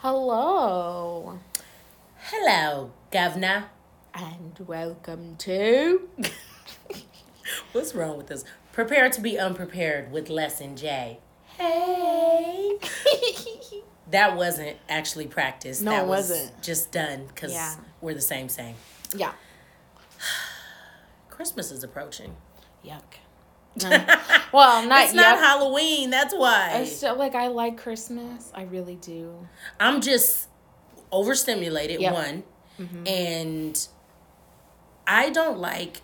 Hello. Hello, governor. And welcome to. What's wrong with this? Prepare to be unprepared with Lesson J. Hey. that wasn't actually practiced. No, that it was wasn't. Just done because Yeah. we're the same same. yeah. Christmas is approaching. Yuck. Well, not it's not. Halloween. That's why. I still, like, I like Christmas. I really do. I'm just overstimulated, Yep. one. Mm-hmm. And I don't like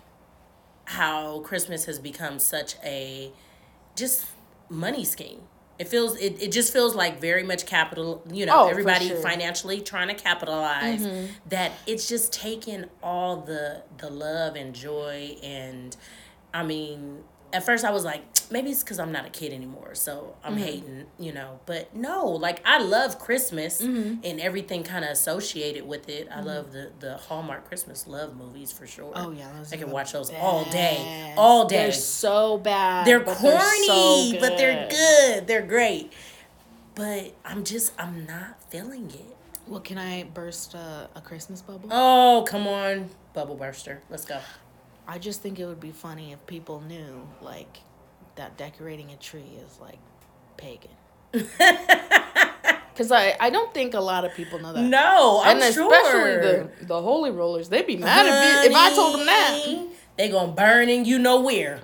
how Christmas has become such a just money scheme. It feels it, it just feels like very much capital, you know, Oh, everybody sure. financially trying to capitalize mm-hmm. that it's just taken all the the love and joy and I mean, at first I was like maybe it's cuz I'm not a kid anymore, so I'm mm-hmm. hating, you know, but no, like I love Christmas mm-hmm. and everything kind of associated with it. I love mm-hmm. the the Hallmark Christmas love movies for sure. Oh, yeah. I can watch those all day. All day. They're so bad. They're corny, so but they're good. They're great. But I'm just, I'm not feeling it. Well, can I burst a, a Christmas bubble? Oh, come on. Bubble burster. Let's go. I just think it would be funny if people knew, like, that decorating a tree is, like, pagan. Because I, I don't think a lot of people know that. No, I'm and especially the, the holy rollers, they'd be mad if, you, if I told them that. Mm. Honey, They gonna burn and you know where.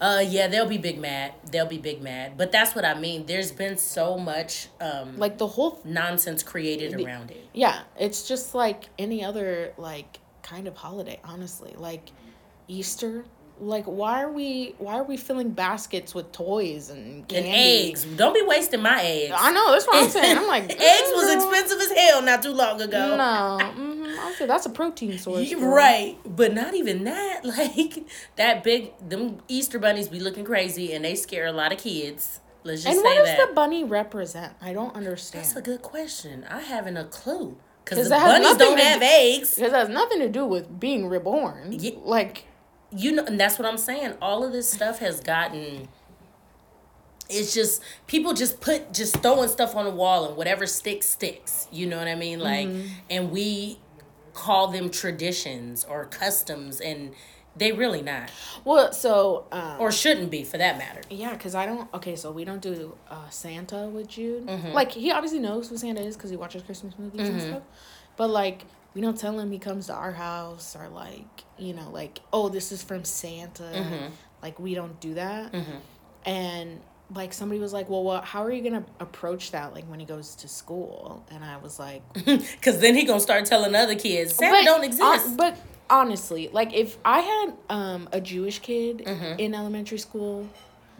Uh, yeah, they'll be big mad. They'll be big mad. But that's what I mean. There's been so much um Like, the whole nonsense created around it. Yeah, it's just like any other like kind of holiday, honestly. Like Easter, like why are we why are we filling baskets with toys and And eggs. Don't be wasting my eggs. I know that's what I'm saying. I'm like eggs was expensive as hell not too long ago. No, hmm I said that's a protein source. Girl. Right, but not even that. Like that big, them Easter bunnies be looking crazy, and they scare a lot of kids. Let's just say And what does that. the bunny represent? I don't understand. That's a good question. I haven't a clue because 'Cause the bunnies don't have eggs. Because it has nothing to do with being reborn. Ye- Like You know, and that's what I'm saying. All of this stuff has gotten. It's just people just put just throwing stuff on the wall and whatever sticks sticks. You know what I mean? Like, Mm-hmm. and we call them traditions or customs, and they really not, well, so um, or shouldn't be for that matter. Yeah, because I don't. Okay, so we don't do uh, Santa with Jude. Mm-hmm. Like he obviously knows who Santa is because he watches Christmas movies and Mm-hmm. stuff. But like we don't tell him he comes to our house or like you know like oh this is from Santa. Mm-hmm. Like we don't do that. And like somebody was like, well, what? How are you gonna approach that like when he goes to school? And I was like, Because then he gonna start telling other kids Santa but, don't exist. hon- but honestly, like if I had um a Jewish kid Mm-hmm. in elementary school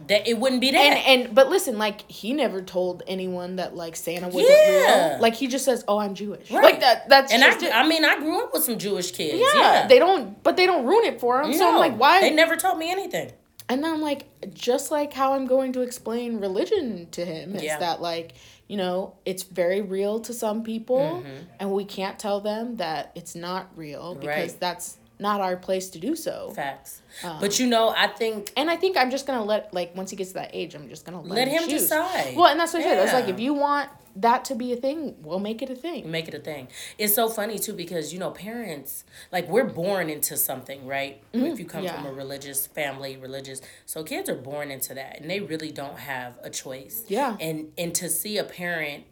that it wouldn't be that. and and but listen, like he never told anyone that like Santa wasn't Yeah. real. Like he just says, "Oh, I'm Jewish." Right. Like that. That's and just I, it. I mean, I grew up with some Jewish kids. yeah, Yeah, They don't, but they don't ruin it for him. So I'm like, why? They never taught me anything. and then I'm like, just like how I'm going to explain religion to him is Yeah. that like you know it's very real to some people, Mm-hmm. and we can't tell them that it's not real because Right. that's not our place to do so. Facts. Um, but you know, I think And I think I'm just gonna let like once he gets to that age, I'm just gonna let, Let him choose. decide. Well, and that's what I said. It's like if you want that to be a thing, we'll make it a thing. make it a thing. It's so funny too because you know parents like we're born into something, right? if you come yeah. from a religious family, religious, so kids are born into that, and they really don't have a choice. Yeah. And and to see a parent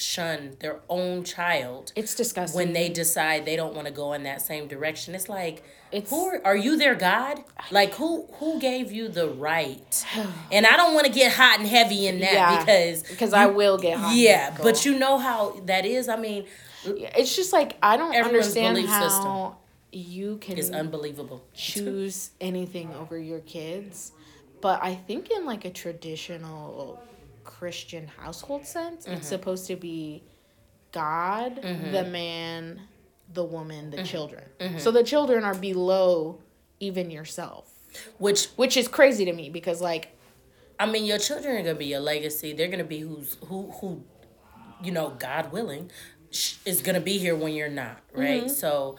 shun their own child It's disgusting. when they decide they don't want to go in that same direction, it's like. It's- who are, are you their God? Like who who gave you the right? And I don't want to get hot and heavy in that Yeah, because because I will get hot. yeah, but you know how that is. I mean, it's just like I don't understand how system you can it's unbelievable. choose anything over your kids. But I think in like a traditional Christian household sense, Mm-hmm. it's supposed to be God, the man, the woman, Mm-hmm. the children. So the children are below even yourself, Which which is crazy to me because like I mean, your children are gonna be your legacy. They're gonna be who's who who, you know, God willing, is gonna be here when you're not, right? So,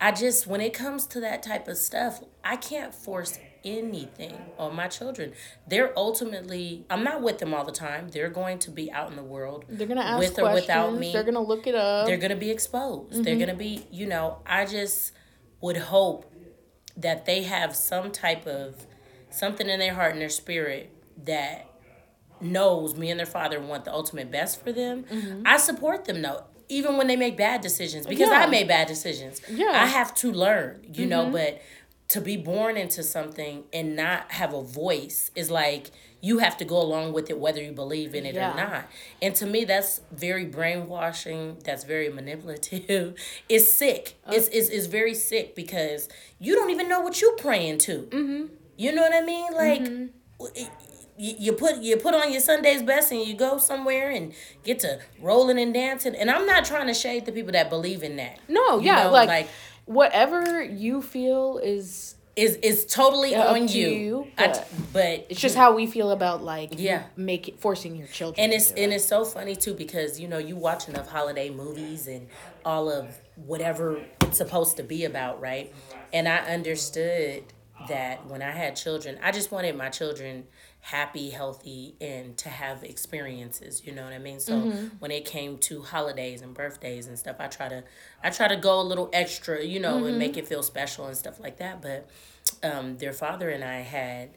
I just when it comes to that type of stuff, I can't force anything on my children. They're ultimately I'm not with them all the time. They're going to be out in the world. They're gonna ask with questions. or without me. They're gonna look it up. They're gonna be exposed. Mm-hmm. They're gonna be, you know, I just would hope that they have some type of something in their heart and their spirit that knows me and their father want the ultimate best for them. Mm-hmm. I support them though even when they make bad decisions because yeah. I made bad decisions. Yeah. I have to learn, you mm-hmm. know, but to be born into something and not have a voice is like you have to go along with it whether you believe in it yeah. or not. And to me that's very brainwashing, that's very manipulative. it's sick. Oh. It's, it's it's very sick because you don't even know what you're praying to. Mm-hmm. You know what I mean? Like mm-hmm you, put you put on your Sunday's best and you go somewhere and get to rolling and dancing. And I'm not trying to shade the people that believe in that. No, you yeah, know, like, like whatever you feel is is is totally on you. you but, but, it's just how we feel about like yeah make it forcing your children. And it's and it. it's so funny too because you know you watch enough holiday movies and all of whatever it's supposed to be about, right? And I understood that when I had children, I just wanted my children happy, healthy, and to have experiences. You know what I mean? So mm-hmm. when it came to holidays and birthdays and stuff, I try to I try to go a little extra, you know, mm-hmm. and make it feel special and stuff like that. But um, their father and I had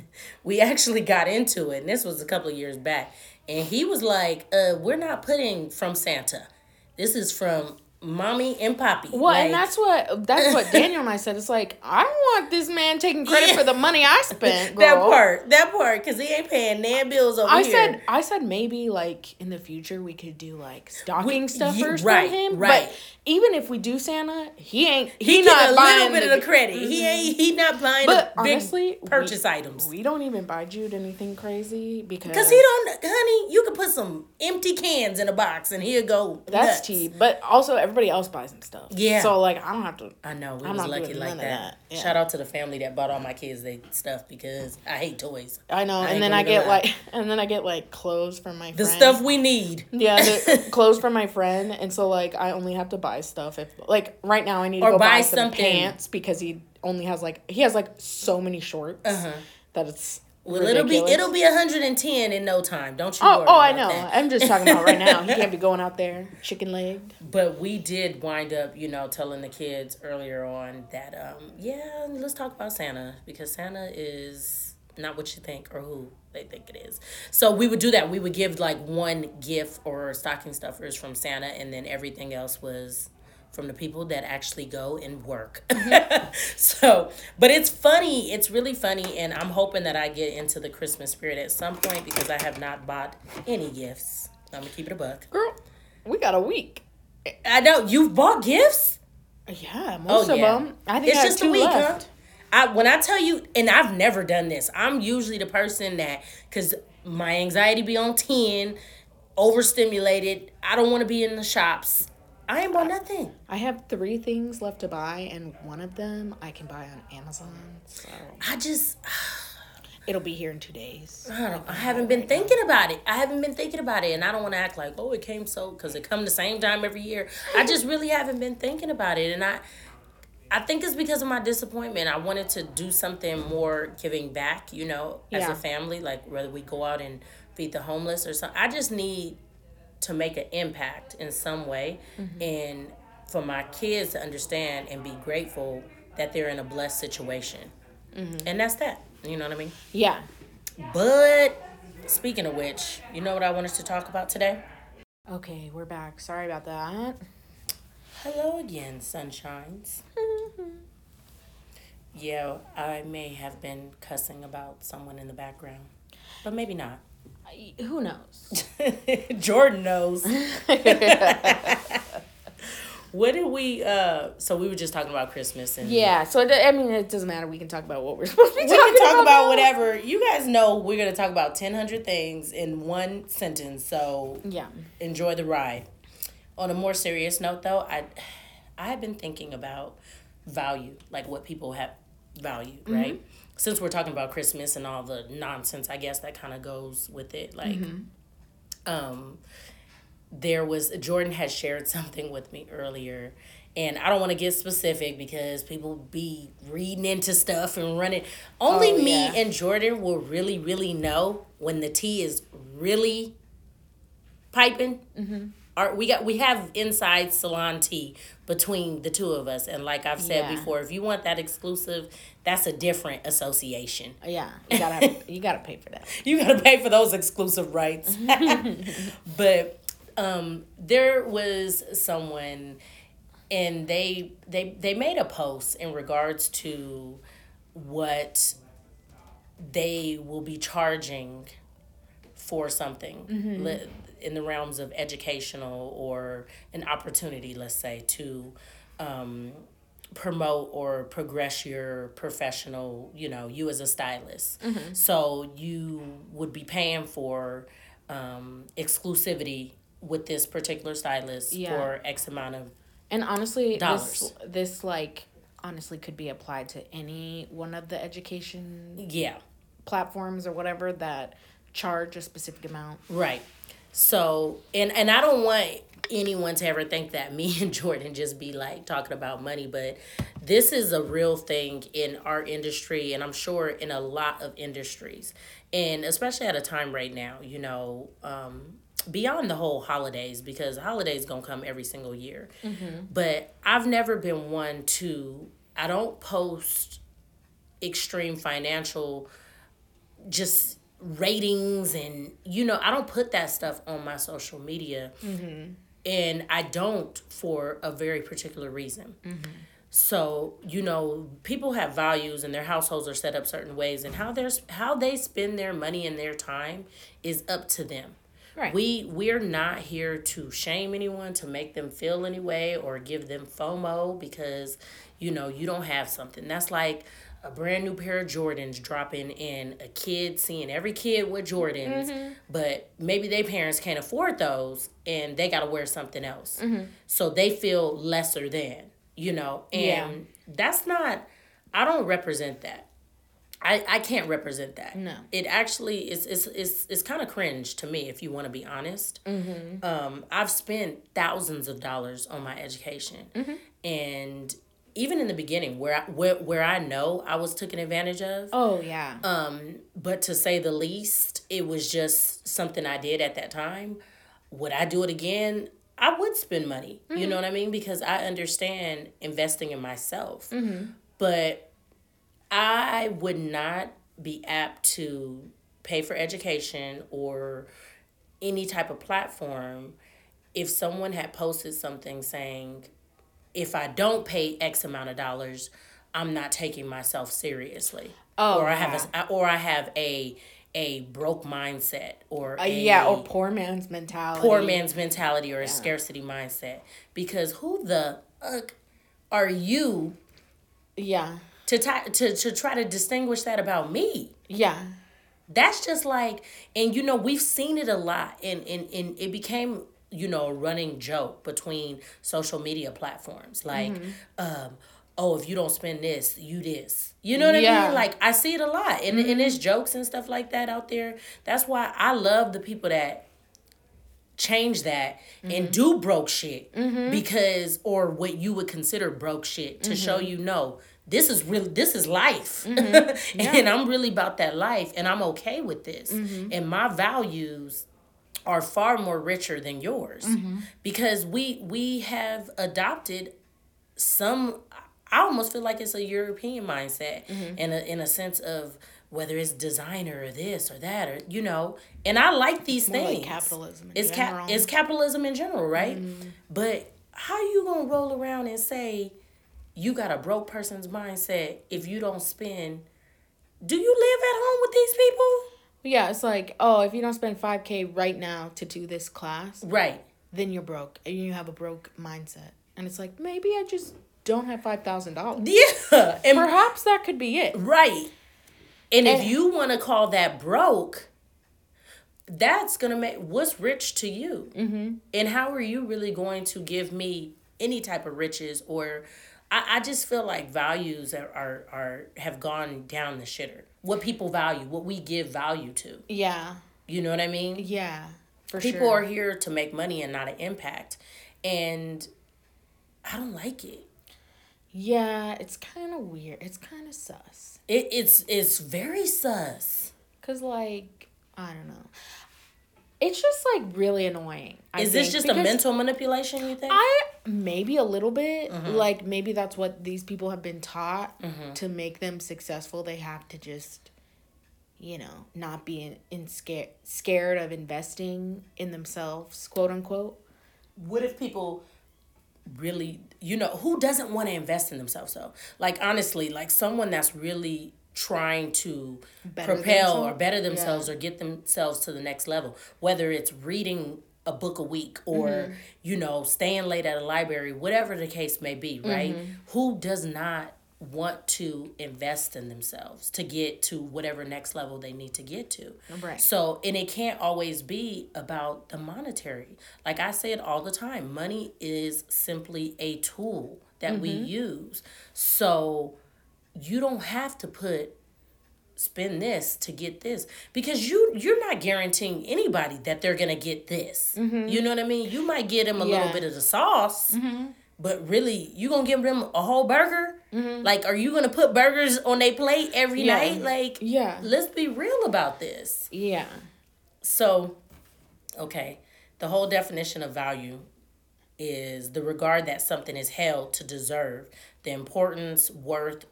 we actually got into it, and this was a couple of years back, and he was like, uh, "We're not putting from Santa. This is from mommy and poppy. Well, like, and that's what that's what Daniel and I said. It's like I want this man taking credit yeah. for the money I spent. that part, that part, because he ain't paying nan bills over I here. said, I said maybe like in the future we could do like stocking we, stuffers right, for him. Right. But even if we do Santa, he ain't. He, he not a little bit the, of the credit. Mm-hmm. He ain't. He not buying. But honestly, purchase we, items. We don't even buy Jude anything crazy because because he don't, honey. You can put some empty cans in a box and he'll go. That's nuts. cheap, but also everybody else buys him stuff. Yeah. So like I don't have to. I know we I'm was lucky like that. that. Yeah. Shout out to the family that bought all my kids they stuff because I hate toys. I know, I and then I get like, and then I get like clothes from my. Friend. The stuff we need. Yeah, the clothes from my friend, and so like I only have to buy stuff if like right now I need to or go buy, buy some pants because he only has like he has like so many shorts uh-huh. that it's well, Ridiculous. it'll be it'll be 110 in no time. Don't you? Oh, oh, I know. That. I'm just talking about right now. He can't be going out there chicken legged. But we did wind up, you know, telling the kids earlier on that, um, yeah, let's talk about Santa because Santa is not what you think or who they think it is. So we would do that. We would give like one gift or stocking stuffers from Santa, and then everything else was from the people that actually go and work. So, but it's funny. It's really funny, and I'm hoping that I get into the Christmas spirit at some point because I have not bought any gifts. I'm gonna keep it a buck. Girl, we got a week. I know you've bought gifts. Yeah, oh, most oh, of yeah. them. I think it's I just a week, left. huh? I when I tell you, and I've never done this. I'm usually the person that because my anxiety be on ten, overstimulated. I don't want to be in the shops. I ain't bought nothing. I have three things left to buy, and one of them I can buy on Amazon. So I just. It'll be here in two days. I, don't, I haven't been right thinking now. about it. I haven't been thinking about it, and I don't want to act like, oh, it came so because it come the same time every year. I just really haven't been thinking about it, and I, I think it's because of my disappointment. I wanted to do something more giving back, you know, as yeah. a family, like whether we go out and feed the homeless or something. I just need to make an impact in some way mm-hmm. and for my kids to understand and be grateful that they're in a blessed situation. Mm-hmm. And that's that. You know what I mean? Yeah. But speaking of which, you know what I wanted to talk about today? Okay, we're back. Sorry about that. Hello again, sunshines. yeah, I may have been cussing about someone in the background, but maybe not. Who knows? Jordan knows. what did we uh so we were just talking about christmas and yeah so i mean it doesn't matter. We can talk about what we're supposed to be we can talk about, about. whatever. You guys know we're going to talk about 1000 things in one sentence so yeah. enjoy the ride on a more serious note though i i have been thinking about value like what people have valued mm-hmm. right since we're talking about Christmas and all the nonsense, I guess that kind of goes with it. Like, mm-hmm. um, there was Jordan had shared something with me earlier, and I don't want to get specific because people be reading into stuff and running. Only oh, me yeah. and Jordan will really, really know when the tea is really piping. Mm-hmm. Our, we got we have inside salon tea between the two of us, and like I've said yeah. before, if you want that exclusive, that's a different association. Yeah, you gotta have, you gotta pay for that. you gotta pay for those exclusive rights. but um, there was someone and they they they made a post in regards to what they will be charging for something mm-hmm. In the realms of educational or an opportunity let's say to um, promote or progress your professional you know you as a stylist mm-hmm. so you would be paying for um, exclusivity with this particular stylist yeah. for x amount of and honestly, Dollars. this this like honestly could be applied to any one of the education yeah platforms or whatever that charge a specific amount. Right. So and and I don't want anyone to ever think that me and Jordan just be like talking about money, but this is a real thing in our industry and I'm sure in a lot of industries. And especially at a time right now, you know, um, beyond the whole holidays because holidays gonna come every single year mm-hmm. but i've never been one to i don't post extreme financial just ratings and you know i don't put that stuff on my social media mm-hmm. and i don't for a very particular reason mm-hmm. so you know people have values and their households are set up certain ways and how there's how they spend their money and their time is up to them Right. We we're not here to shame anyone to make them feel any way or give them FOMO because you know you don't have something. That's like a brand new pair of Jordans dropping in a kid seeing every kid with Jordans, mm-hmm. but maybe their parents can't afford those and they got to wear something else. Mm-hmm. So they feel lesser than, you know, and yeah. that's not I don't represent that. I, I can't represent that. No. It actually is it's it's, it's kind of cringe to me if you want to be honest. Mm-hmm. Um, I've spent thousands of dollars on my education, mm-hmm. and even in the beginning, where I, where where I know I was taken advantage of. Oh yeah. Um, but to say the least, it was just something I did at that time. Would I do it again? I would spend money. Mm-hmm. You know what I mean? Because I understand investing in myself. Mm-hmm. But I would not be apt to pay for education or any type of platform if someone had posted something saying, if I don't pay X amount of dollars, I'm not taking myself seriously. Oh, or I have a, or I have a a broke mindset or uh, a, yeah or poor man's mentality poor man's mentality or yeah. a scarcity mindset because who the fuck are you yeah to, t- to to try to distinguish that about me. Yeah. That's just like and you know we've seen it a lot and and, and it became you know a running joke between social media platforms like mm-hmm. um oh if you don't spend this you this you know what yeah. i mean like i see it a lot and, mm-hmm. and there's jokes and stuff like that out there that's why i love the people that change that mm-hmm. and do broke shit mm-hmm. because or what you would consider broke shit to show mm-hmm. you no this is real. this is life mm-hmm. yeah. and i'm really about that life and i'm okay with this and my values are far more richer than yours mm-hmm. because we we have adopted some i almost feel like it's a european mindset mm-hmm. in a in a sense of whether it's designer or this or that or you know and i like these things like capitalism it's cap it's capitalism in general right mm-hmm. but how you gonna roll around and say you got a broke person's mindset if you don't spend do you live at home with these people yeah it's like oh if you don't spend 5k right now to do this class right. then you're broke and you have a broke mindset. And it's like maybe i just don't have $5000 yeah. And perhaps that could be it. Right. And, and if you want to call that broke that's gonna make what's rich to you? Mm-hmm. and how are you really going to give me any type of riches or I, I just feel like values are, are are have gone down the shitter. What people value, what we give value to. Yeah. You know what I mean? Yeah. For sure. people sure. are here to make money and not an impact. And I don't like it. Yeah, it's kind of weird. It's kind of sus. It, it's it's very sus. Cause like I don't know. It's just like really annoying. I Is this just a mental manipulation? You think? I maybe a little bit. Mm-hmm. Like maybe that's what these people have been taught mm-hmm. to make them successful. They have to just, you know, not be in, in scared scared of investing in themselves, quote unquote. What if people really you know who doesn't want to invest in themselves though like honestly like someone that's really trying to better propel themselves. or better themselves yeah. or get themselves to the next level whether it's reading a book a week or mm-hmm. you know staying late at a library whatever the case may be right mm-hmm. who does not want to invest in themselves to get to whatever next level they need to get to. Right. So, and it can't always be about the monetary. Like I say it all the time, money is simply a tool that mm-hmm. we use. So, you don't have to put spend this to get this because you you're not guaranteeing anybody that they're gonna get this mm-hmm. you know what i mean you might get them a yeah. little bit of the sauce mm-hmm. but really you gonna give them a whole burger mm-hmm. like are you gonna put burgers on their plate every yeah. night like yeah let's be real about this yeah so okay the whole definition of value is the regard that something is held to deserve the importance worth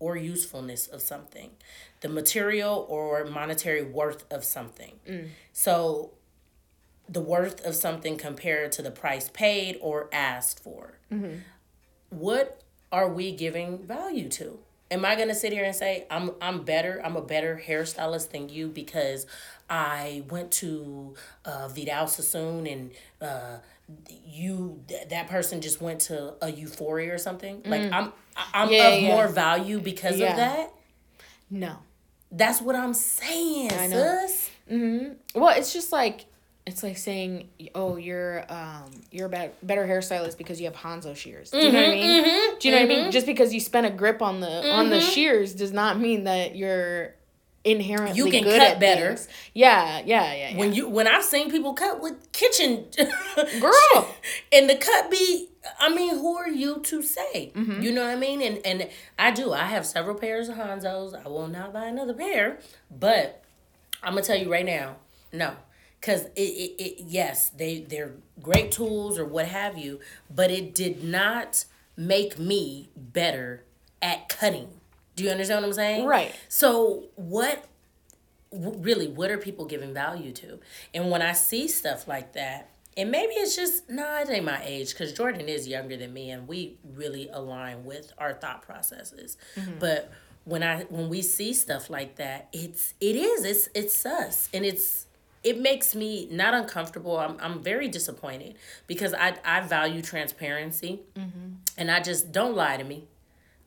or usefulness of something, the material or monetary worth of something. Mm. So, the worth of something compared to the price paid or asked for. Mm-hmm. What are we giving value to? Am I gonna sit here and say I'm I'm better? I'm a better hairstylist than you because I went to uh, Vidal Sassoon and uh, you th- that person just went to a euphoria or something mm. like i'm i'm yeah, of yeah. more value because yeah. of that no that's what i'm saying I know. sis mm-hmm. well it's just like it's like saying oh you're um you're a better, better hairstylist because you have hanzo shears do you mm-hmm, know what i mm-hmm, mean mm-hmm, do you know what i mean mm-hmm. just because you spent a grip on the on the mm-hmm. shears does not mean that you're inherently you can good cut better. Things. Yeah, yeah, yeah, yeah. When you when I've seen people cut with kitchen girl, and the cut be, I mean, who are you to say? Mm-hmm. You know what I mean? And and I do. I have several pairs of Hanzos. I will not buy another pair, but I'm gonna tell you right now, no. Cause it, it, it yes they they're great tools or what have you, but it did not make me better at cutting. Do you understand what I'm saying? Right. So what really what are people giving value to? And when I see stuff like that, and maybe it's just no, nah, it ain't my age because Jordan is younger than me, and we really align with our thought processes. Mm-hmm. But when I when we see stuff like that, it's it is it's it's sus, and it's it makes me not uncomfortable. I'm I'm very disappointed because I I value transparency, mm-hmm. and I just don't lie to me.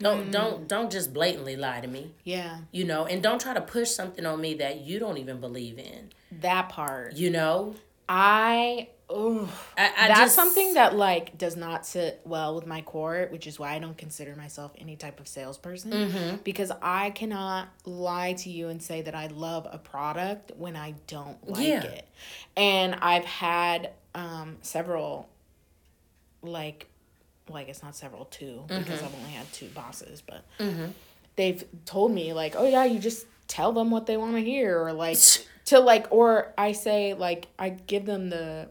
Don't mm. don't don't just blatantly lie to me. Yeah. You know, and don't try to push something on me that you don't even believe in. That part. You know? I Oh, that's just, something that like does not sit well with my core, which is why I don't consider myself any type of salesperson mm-hmm. because I cannot lie to you and say that I love a product when I don't like yeah. it. And I've had um several like well, I guess not several, two, mm-hmm. because I've only had two bosses, but mm-hmm. they've told me, like, oh, yeah, you just tell them what they want to hear, or like, to like, or I say, like, I give them the,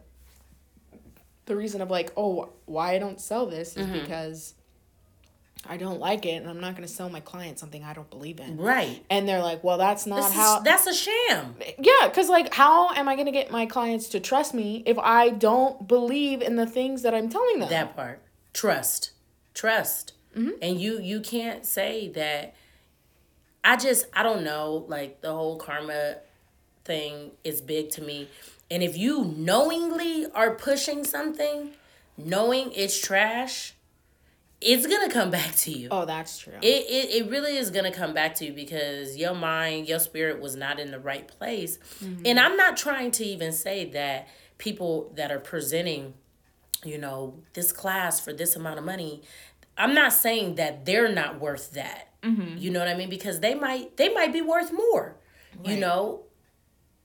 the reason of like, oh, why I don't sell this is mm-hmm. because I don't like it and I'm not going to sell my client something I don't believe in. Right. And they're like, well, that's not this how. Is, that's a sham. Yeah. Cause like, how am I going to get my clients to trust me if I don't believe in the things that I'm telling them? That part trust trust. Mm-hmm. and you you can't say that i just i don't know like the whole karma thing is big to me. And if you knowingly are pushing something knowing it's trash it's gonna come back to you. Oh that's true. It, it, it really is gonna come back to you because your mind your spirit was not in the right place. Mm-hmm. and i'm not trying to even say that people that are presenting you know, this class for this amount of money. I'm not saying that they're not worth that. Mm-hmm. You know what I mean? Because they might they might be worth more. Right. You know,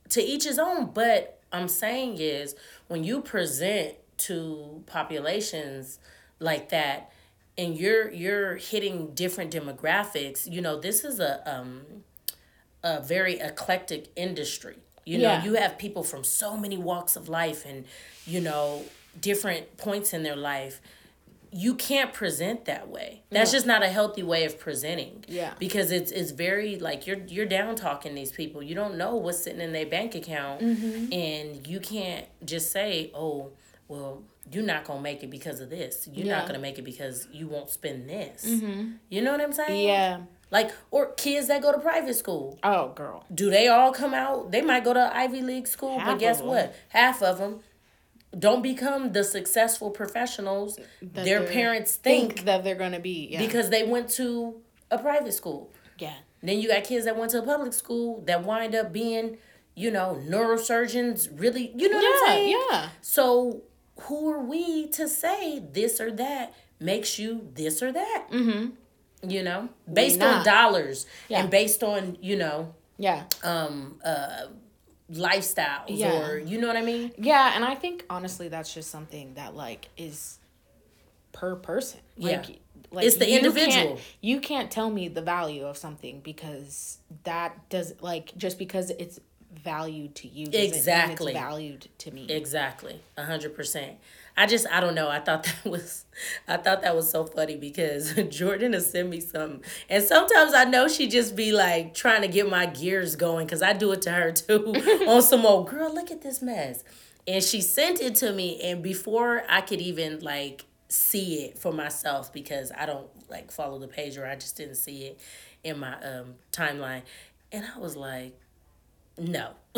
to each his own. But I'm saying is when you present to populations like that and you're you're hitting different demographics you know this is a um a very eclectic industry you know yeah. you have people from so many walks of life and you know different points in their life you can't present that way. That's just not a healthy way of presenting. Yeah. Because it's it's very like you're you're down talking these people. You don't know what's sitting in their bank account mm-hmm. and you can't just say, "Oh, well, you're not going to make it because of this. You're yeah. not going to make it because you won't spend this." Mm-hmm. You know what I'm saying? Yeah. Like or kids that go to private school. Oh, girl. Do they all come out? They might go to Ivy League school, Half but guess what? Half of them don't become the successful professionals that their parents think, think, that they're going to be yeah. because they went to a private school. Yeah. Then you got kids that went to a public school that wind up being, you know, neurosurgeons, really, you know yeah, what I'm saying? Yeah. So who are we to say this or that makes you this or that? Mm-hmm. You know, based on dollars yeah. and based on, you know, yeah. Um uh lifestyles yeah. or you know what I mean? Yeah, and I think honestly that's just something that like is per person. Like, yeah. Like it's the you individual. Can't, you can't tell me the value of something because that does like just because it's valued to you exactly valued to me exactly a hundred percent I just I don't know. I thought that was I thought that was so funny because Jordan will send me something. And sometimes I know she just be like trying to get my gears going because I do it to her too on some old girl, look at this mess. And she sent it to me and before I could even like see it for myself because I don't like follow the page or I just didn't see it in my um timeline. And I was like, no.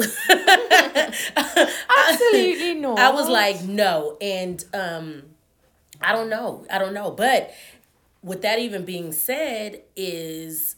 Absolutely no. I was like, no. And um I don't know. I don't know. But with that even being said, is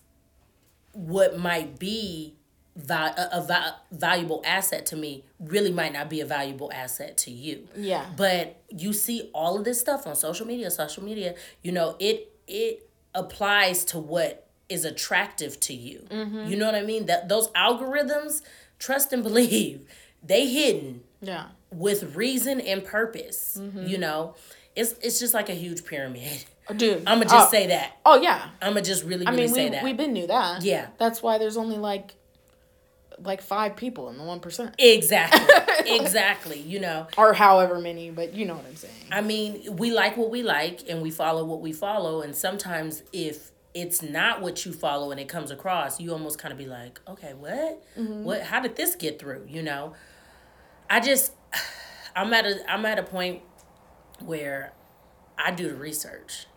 what might be val- a, a val- valuable asset to me really might not be a valuable asset to you. Yeah. But you see all of this stuff on social media, social media, you know, it it applies to what is attractive to you. Mm-hmm. You know what I mean? That those algorithms, trust and believe, they hidden. Yeah. With reason and purpose. Mm-hmm. You know, it's it's just like a huge pyramid. Oh, dude, I'm gonna just oh. say that. Oh yeah. I'm gonna just really, really I mean, say we, that. We've been knew that. Yeah. That's why there's only like like five people in the one percent. Exactly. exactly. You know. Or however many, but you know what I'm saying. I mean, we like what we like and we follow what we follow, and sometimes if it's not what you follow and it comes across, you almost kind of be like, okay, what? Mm-hmm. What how did this get through? You know? I just I'm at a I'm at a point where I do the research.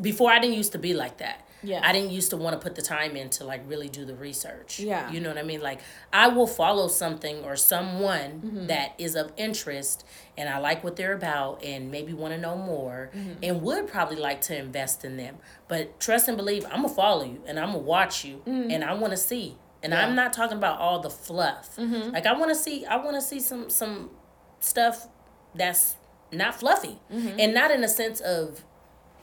Before I didn't used to be like that. Yeah. I didn't used to want to put the time in to like really do the research. Yeah. You know what I mean? Like I will follow something or someone mm-hmm. that is of interest and I like what they're about and maybe want to know more mm-hmm. and would probably like to invest in them. But trust and believe, I'm gonna follow you and I'm gonna watch you mm-hmm. and I want to see. And yeah. I'm not talking about all the fluff. Mm-hmm. Like I want to see I want to see some some stuff that's not fluffy mm-hmm. and not in a sense of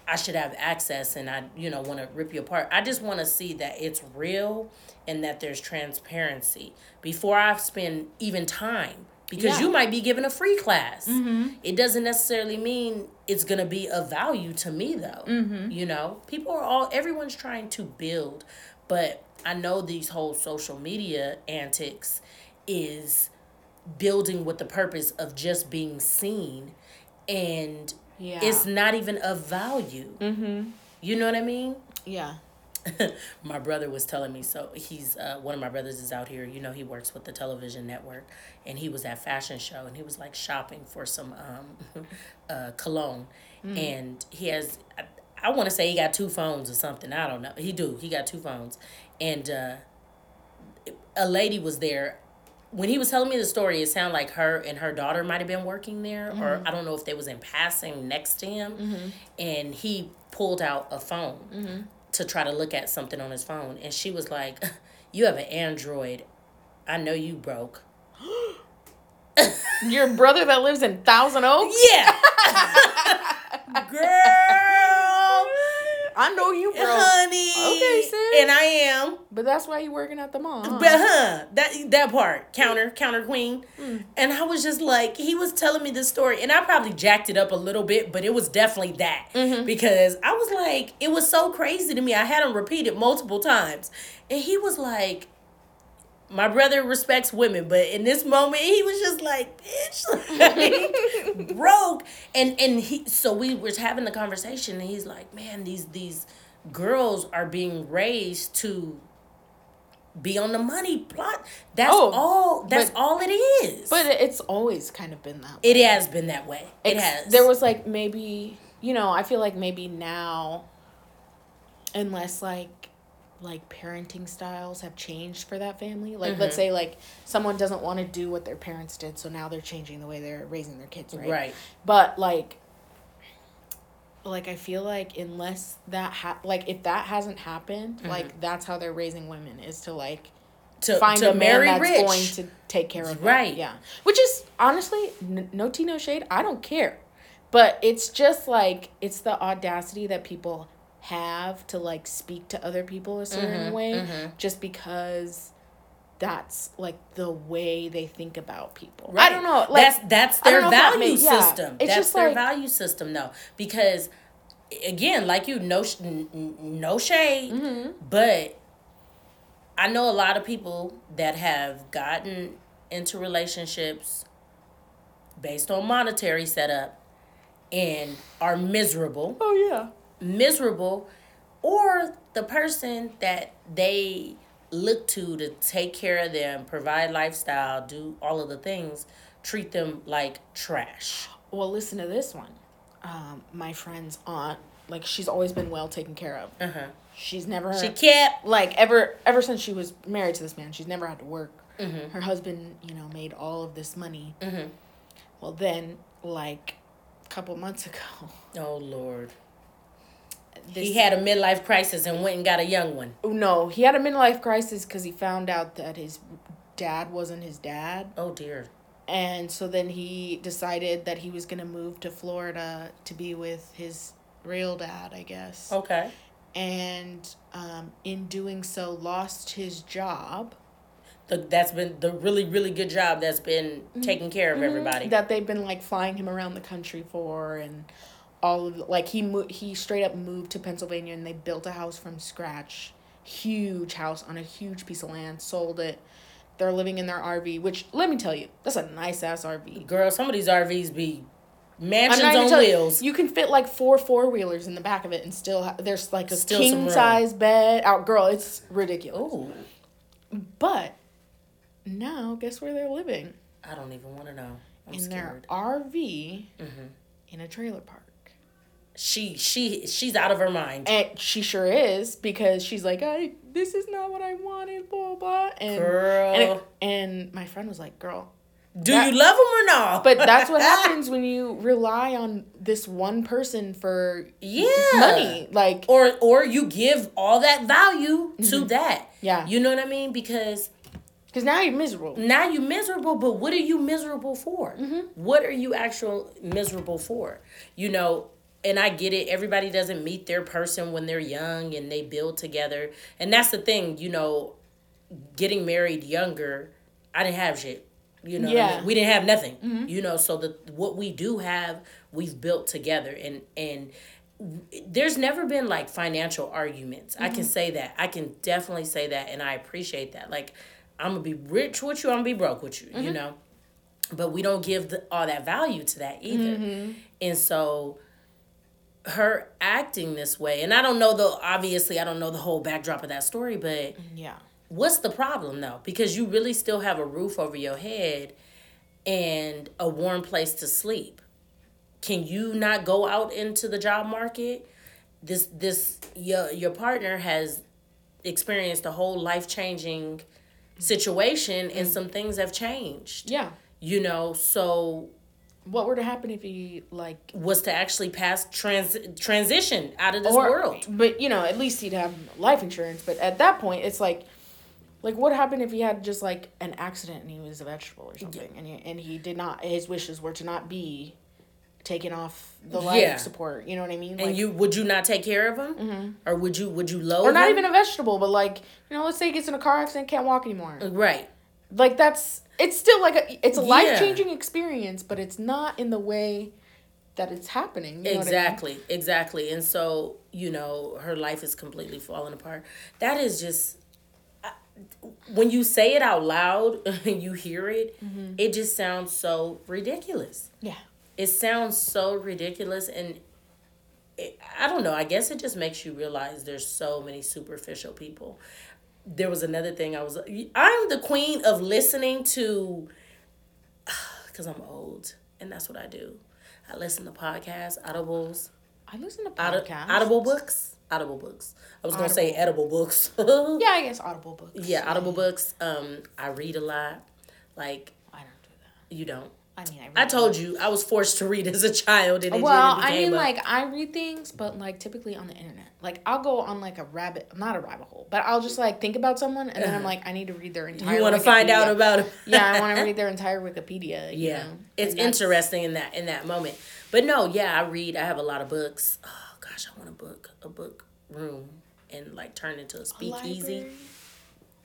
I should have access and I, you know, want to rip you apart. I just want to see that it's real and that there's transparency before I spend even time. Because yeah. you might be given a free class. Mm-hmm. It doesn't necessarily mean it's going to be of value to me, though. Mm-hmm. You know, people are all, everyone's trying to build. But I know these whole social media antics is building with the purpose of just being seen and yeah. it's not even of value. Mm-hmm. You know what I mean? Yeah. my brother was telling me so he's uh, one of my brothers is out here you know he works with the television network and he was at fashion show and he was like shopping for some um, uh, cologne mm. and he has i, I want to say he got two phones or something i don't know he do he got two phones and uh, a lady was there when he was telling me the story, it sounded like her and her daughter might have been working there, mm-hmm. or I don't know if they was in passing next to him, mm-hmm. and he pulled out a phone mm-hmm. to try to look at something on his phone, and she was like, "You have an Android. I know you broke." Your brother that lives in Thousand Oaks? Yeah. Girl. I know you broke. Honey. Okay, sis. And I am. But that's why you working at the mall. Huh? But huh, that that part, counter, counter queen. Mm. And I was just like, he was telling me this story, and I probably jacked it up a little bit, but it was definitely that. Mm-hmm. Because I was like, it was so crazy to me. I had him repeat it multiple times. And he was like, my brother respects women, but in this moment he was just like, bitch, like, broke. And and he so we were having the conversation and he's like, man, these these girls are being raised to be on the money plot. That's oh, all that's but, all it is. But it's always kind of been that way. It has been that way. It has. There was like maybe, you know, I feel like maybe now unless like like parenting styles have changed for that family. Like mm-hmm. let's say like someone doesn't want to do what their parents did, so now they're changing the way they're raising their kids, right? Right. But like like I feel like unless that ha- like if that hasn't happened, mm-hmm. like that's how they're raising women is to like to find to a man that's rich. going to take care of them. right. Yeah. Which is honestly n- no tea no shade. I don't care. But it's just like it's the audacity that people have to like speak to other people a certain mm-hmm, way mm-hmm. just because that's like the way they think about people. Right. I don't know. Like, that's that's their value system. Yeah. It's that's their like, value system though. Because again, like you no no shade, mm-hmm. but I know a lot of people that have gotten into relationships based on monetary setup and are miserable. Oh yeah miserable or the person that they look to to take care of them, provide lifestyle, do all of the things, treat them like trash. Well, listen to this one. Um, my friend's aunt, like she's always been well taken care of. Uh-huh. She's never she kept like ever ever since she was married to this man. She's never had to work. Mm-hmm. Her husband, you know, made all of this money. Mm-hmm. Well, then like a couple months ago. Oh Lord he had a midlife crisis and went and got a young one. No, he had a midlife crisis because he found out that his dad wasn't his dad. Oh dear. And so then he decided that he was gonna move to Florida to be with his real dad, I guess. Okay. And um, in doing so, lost his job. The, that's been the really really good job that's been mm-hmm. taking care of mm-hmm. everybody. That they've been like flying him around the country for and all of like he moved he straight up moved to Pennsylvania and they built a house from scratch. Huge house on a huge piece of land sold it. They're living in their RV which let me tell you that's a nice ass RV girl some of these RVs be mansions on wheels you, you can fit like four four wheelers in the back of it and still ha- there's like a still king size bed out girl it's ridiculous. Ooh. but now guess where they're living? I don't even want to know. I'm in scared. their RV mm-hmm. in a trailer park she she she's out of her mind. And she sure is because she's like, I this is not what I wanted, blah blah. And girl, and, it, and my friend was like, girl. Do that, you love him or not? but that's what happens when you rely on this one person for yeah money, like or or you give all that value mm-hmm. to that. Yeah, you know what I mean because because now you're miserable. Now you're miserable, but what are you miserable for? Mm-hmm. What are you actual miserable for? You know, and I get it. Everybody doesn't meet their person when they're young and they build together. And that's the thing, you know, getting married younger, I didn't have shit. You know, yeah. I mean? we didn't have nothing. Mm-hmm. You know, so the what we do have, we've built together and and there's never been like financial arguments. Mm-hmm. I can mm-hmm. say that. I can definitely say that and I appreciate that. Like I'm going to be rich with you, I'm going to be broke with you, mm-hmm. you know. But we don't give the, all that value to that either. Mm-hmm. And so her acting this way and i don't know the obviously i don't know the whole backdrop of that story but yeah. what's the problem though? Because you really still have a roof over your head and a warm place to sleep. Can you not go out into the job market? This this your your partner has experienced a whole life-changing situation and mm. some things have changed. Yeah. You know so what were to happen if he like was to actually pass trans transition out of this or, world? But you know, at least he'd have life insurance. But at that point, it's like, like what happened if he had just like an accident and he was a vegetable or something, yeah. and he and he did not his wishes were to not be taking off the life yeah. support. You know what I mean? And like, you would you not take care of him, mm-hmm. or would you would you load? Or not him? even a vegetable, but like you know, let's say he gets in a car accident, can't walk anymore. Right. Like that's it's still like a it's a yeah. life changing experience, but it's not in the way that it's happening. You know exactly, I mean? exactly. And so you know, her life is completely falling apart. That is just when you say it out loud and you hear it, mm-hmm. it just sounds so ridiculous. Yeah. It sounds so ridiculous and it, I don't know, I guess it just makes you realize there's so many superficial people. There was another thing I was I'm the queen of listening to cuz I'm old and that's what I do. I listen to podcasts, audibles. I listen to podcasts. Audible books audible books. I was gonna say edible books. yeah, I guess audible books. Yeah, audible books. Um, I read a lot. Like I don't do that. You don't. I mean, I, I told you I was forced to read as a child, and well, I mean, like I read things, but like typically on the internet. Like I'll go on like a rabbit, not a rabbit hole, but I'll just like think about someone, and then I'm like, I need to read their entire. You want to find out about it? yeah, I want to read their entire Wikipedia. yeah, know? it's interesting in that in that moment. But no, yeah, I read. I have a lot of books. Oh gosh, I want a book, a book room and like turn into a speakeasy. A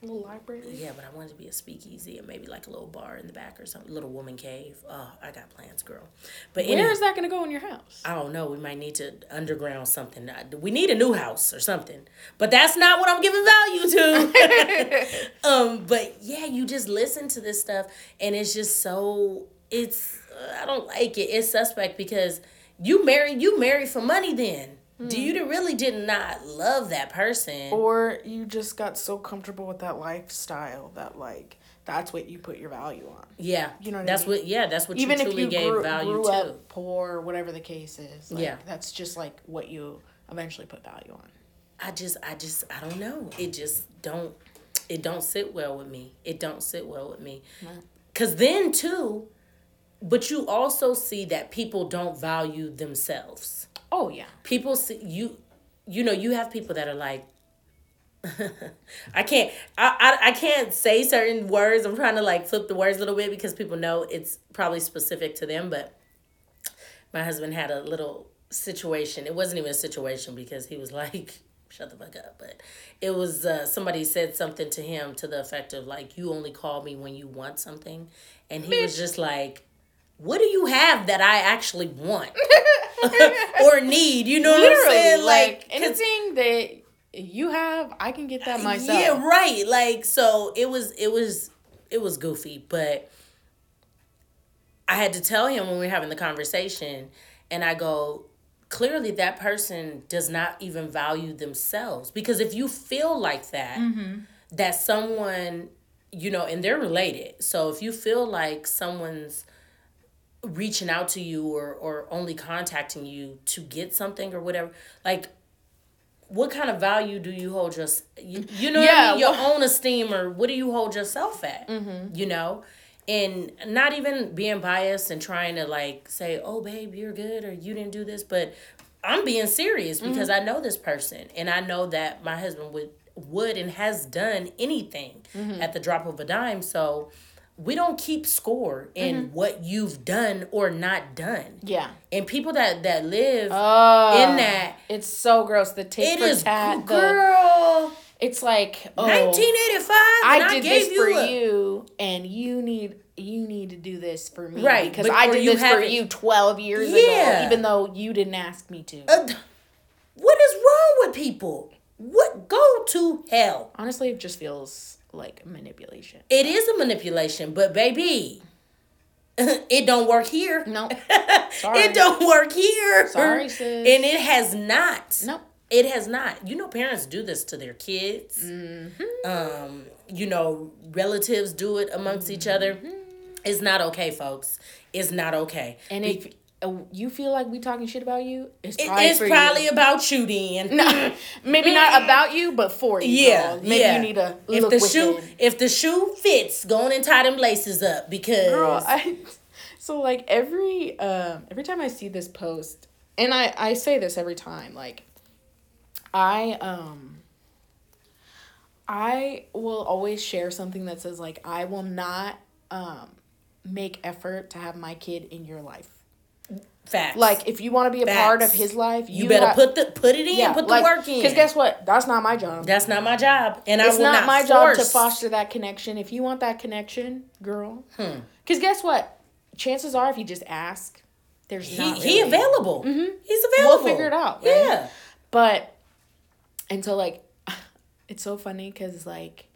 little library. Yeah, but I wanted to be a speakeasy and maybe like a little bar in the back or something. Little woman cave. Oh, I got plans, girl. But where anyway, is that going to go in your house? I don't know. We might need to underground something. We need a new house or something. But that's not what I'm giving value to. um, but yeah, you just listen to this stuff and it's just so it's I don't like it. It's suspect because you married you married for money then do you hmm. really did not love that person? Or you just got so comfortable with that lifestyle that like that's what you put your value on. Yeah. You know what that's I mean? what yeah, that's what Even you truly if you gave grew, value grew to. Up poor, whatever the case is. Like, yeah. That's just like what you eventually put value on. I just I just I don't know. It just don't it don't sit well with me. It don't sit well with me. Cause then too, but you also see that people don't value themselves Oh yeah. People see you you know, you have people that are like I can't I, I I can't say certain words. I'm trying to like flip the words a little bit because people know it's probably specific to them, but my husband had a little situation. It wasn't even a situation because he was like shut the fuck up but it was uh, somebody said something to him to the effect of like you only call me when you want something and he Bitch. was just like what do you have that I actually want or need? You know Literally, what I'm saying? Like, like anything that you have, I can get that myself. Yeah, right. Like so it was it was it was goofy, but I had to tell him when we were having the conversation and I go, clearly that person does not even value themselves because if you feel like that mm-hmm. that someone you know and they're related so if you feel like someone's reaching out to you or or only contacting you to get something or whatever like what kind of value do you hold your you, you know yeah, I mean? your well, own esteem or what do you hold yourself at mm-hmm. you know and not even being biased and trying to like say oh babe you're good or you didn't do this but i'm being serious because mm-hmm. i know this person and i know that my husband would would and has done anything mm-hmm. at the drop of a dime so we don't keep score in mm-hmm. what you've done or not done. Yeah. And people that that live oh, in that it's so gross. The tit for tat, girl. The, it's like oh, 1985. I did I this for a, you, and you need you need to do this for me, right? Because I did this for you 12 years yeah. ago, even though you didn't ask me to. Uh, what is wrong with people? What go to hell? Honestly, it just feels like manipulation. It is a manipulation, but baby, it don't work here. No. Sorry. it don't work here. Sorry, sis. And it has not. Nope. It has not. You know, parents do this to their kids. Mm-hmm. Um, you know, relatives do it amongst mm-hmm. each other. Mm-hmm. It's not okay, folks. It's not okay. And if uh, you feel like we talking shit about you, it's probably, it's probably you. about you then. No, maybe not about you, but for you. Yeah, girl. maybe yeah. you need to if the shoe if the shoe fits, go on and tie them laces up because. Girl, I, so like every um every time I see this post, and I I say this every time, like, I um. I will always share something that says like I will not um make effort to have my kid in your life Facts. Like if you want to be a Facts. part of his life, you, you better ha- put the put it in, yeah, put the like, work in. Because guess what? That's not my job. That's not my job, and it's not, It's not, my force. job to foster that connection. If you want that connection, girl. Because hmm. guess what? Chances are, if you just ask, there's not he really. he available. Mm-hmm. He's available. We'll figure it out. Right? Yeah. But and so like, it's so funny because like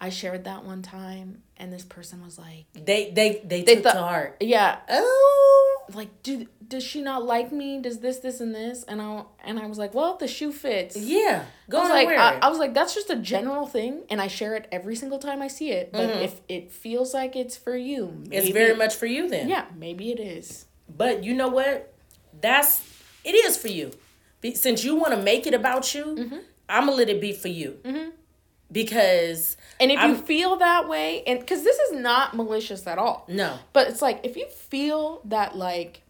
I shared that one time, and this person was like, "They they they, they took th- to heart." Yeah. Oh, like, do does she not like me? Does this this and this? And I and I was like, "Well, the shoe fits." Yeah. Go I was like, I, I, was like, that's just a general thing, and I share it every single time I see it. But mm-hmm. if it feels like it's for you, maybe, it's very much for you. Then yeah, maybe it is. But you know what? That's it is for you. Since you want to make it about you, mm-hmm. I'm gonna let it be for you. Mm-hmm because and if I'm, you feel that way and because this is not malicious at all. No. But it's like if you feel that like